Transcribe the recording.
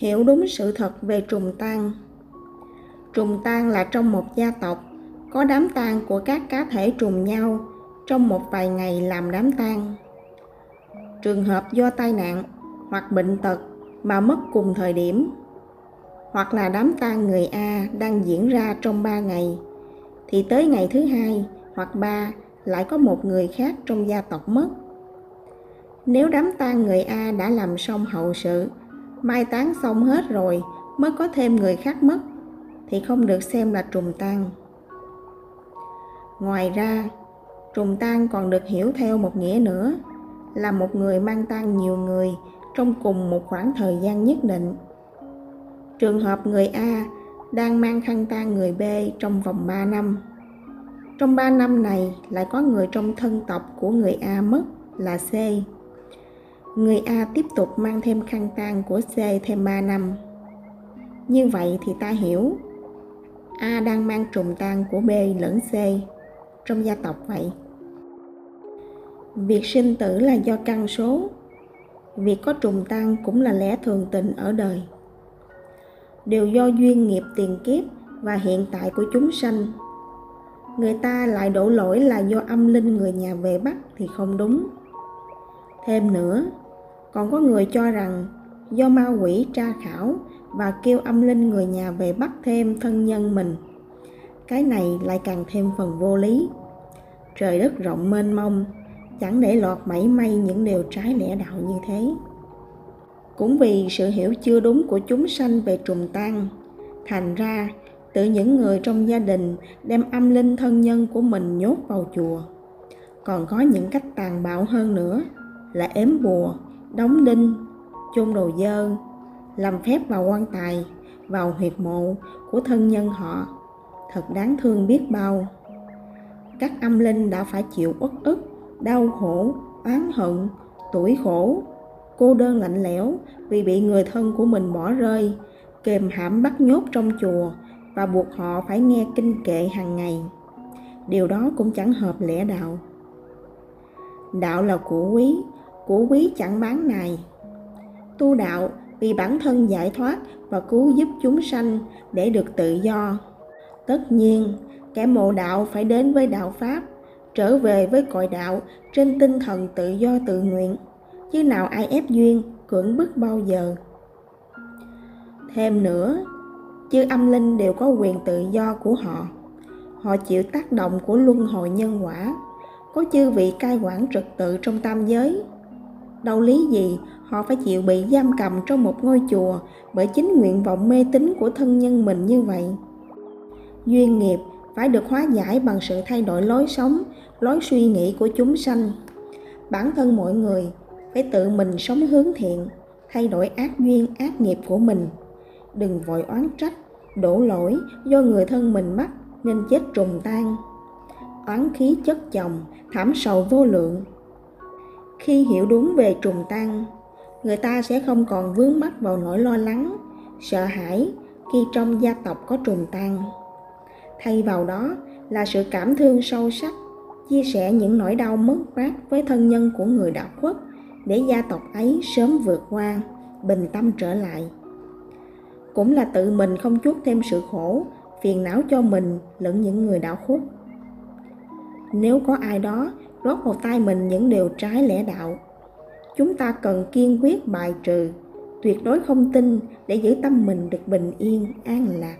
hiểu đúng sự thật về trùng tang trùng tang là trong một gia tộc có đám tang của các cá thể trùng nhau trong một vài ngày làm đám tang trường hợp do tai nạn hoặc bệnh tật mà mất cùng thời điểm hoặc là đám tang người A đang diễn ra trong 3 ngày thì tới ngày thứ hai hoặc ba lại có một người khác trong gia tộc mất. Nếu đám tang người A đã làm xong hậu sự, mai táng xong hết rồi mới có thêm người khác mất thì không được xem là trùng tang. Ngoài ra, trùng tang còn được hiểu theo một nghĩa nữa là một người mang tang nhiều người trong cùng một khoảng thời gian nhất định. Trường hợp người A đang mang khăn tang người B trong vòng 3 năm. Trong 3 năm này lại có người trong thân tộc của người A mất là C. Người A tiếp tục mang thêm khăn tang của C thêm 3 năm. Như vậy thì ta hiểu A đang mang trùng tang của B lẫn C trong gia tộc vậy. Việc sinh tử là do căn số. Việc có trùng tang cũng là lẽ thường tình ở đời. Đều do duyên nghiệp tiền kiếp và hiện tại của chúng sanh người ta lại đổ lỗi là do âm linh người nhà về bắt thì không đúng thêm nữa. Còn có người cho rằng do ma quỷ tra khảo và kêu âm linh người nhà về bắt thêm thân nhân mình, cái này lại càng thêm phần vô lý. Trời đất rộng mênh mông, chẳng để lọt mảy may những điều trái lẽ đạo như thế. Cũng vì sự hiểu chưa đúng của chúng sanh về trùng tang thành ra tự những người trong gia đình đem âm linh thân nhân của mình nhốt vào chùa. Còn có những cách tàn bạo hơn nữa là ếm bùa, đóng đinh, chôn đồ dơ, làm phép vào quan tài, vào huyệt mộ của thân nhân họ. Thật đáng thương biết bao. Các âm linh đã phải chịu uất ức, đau khổ, oán hận, tuổi khổ. Cô đơn lạnh lẽo vì bị người thân của mình bỏ rơi, kềm hãm bắt nhốt trong chùa và buộc họ phải nghe kinh kệ hàng ngày. Điều đó cũng chẳng hợp lẽ đạo. Đạo là của quý của quý chẳng bán này. Tu đạo vì bản thân giải thoát và cứu giúp chúng sanh để được tự do. Tất nhiên, kẻ mộ đạo phải đến với đạo pháp, trở về với cội đạo trên tinh thần tự do tự nguyện, chứ nào ai ép duyên cưỡng bức bao giờ. Thêm nữa, chư âm linh đều có quyền tự do của họ. Họ chịu tác động của luân hồi nhân quả. Có chư vị cai quản trật tự trong tam giới đâu lý gì, họ phải chịu bị giam cầm trong một ngôi chùa bởi chính nguyện vọng mê tín của thân nhân mình như vậy. Duyên nghiệp phải được hóa giải bằng sự thay đổi lối sống, lối suy nghĩ của chúng sanh. Bản thân mọi người phải tự mình sống hướng thiện, thay đổi ác duyên, ác nghiệp của mình. Đừng vội oán trách, đổ lỗi do người thân mình mắc nên chết trùng tan. Oán khí chất chồng, thảm sầu vô lượng khi hiểu đúng về trùng tăng, người ta sẽ không còn vướng mắc vào nỗi lo lắng sợ hãi khi trong gia tộc có trùng tăng. thay vào đó là sự cảm thương sâu sắc chia sẻ những nỗi đau mất mát với thân nhân của người đã khuất để gia tộc ấy sớm vượt qua bình tâm trở lại cũng là tự mình không chuốc thêm sự khổ phiền não cho mình lẫn những người đạo khuất nếu có ai đó rót vào tay mình những điều trái lẽ đạo. Chúng ta cần kiên quyết bài trừ, tuyệt đối không tin để giữ tâm mình được bình yên, an lạc.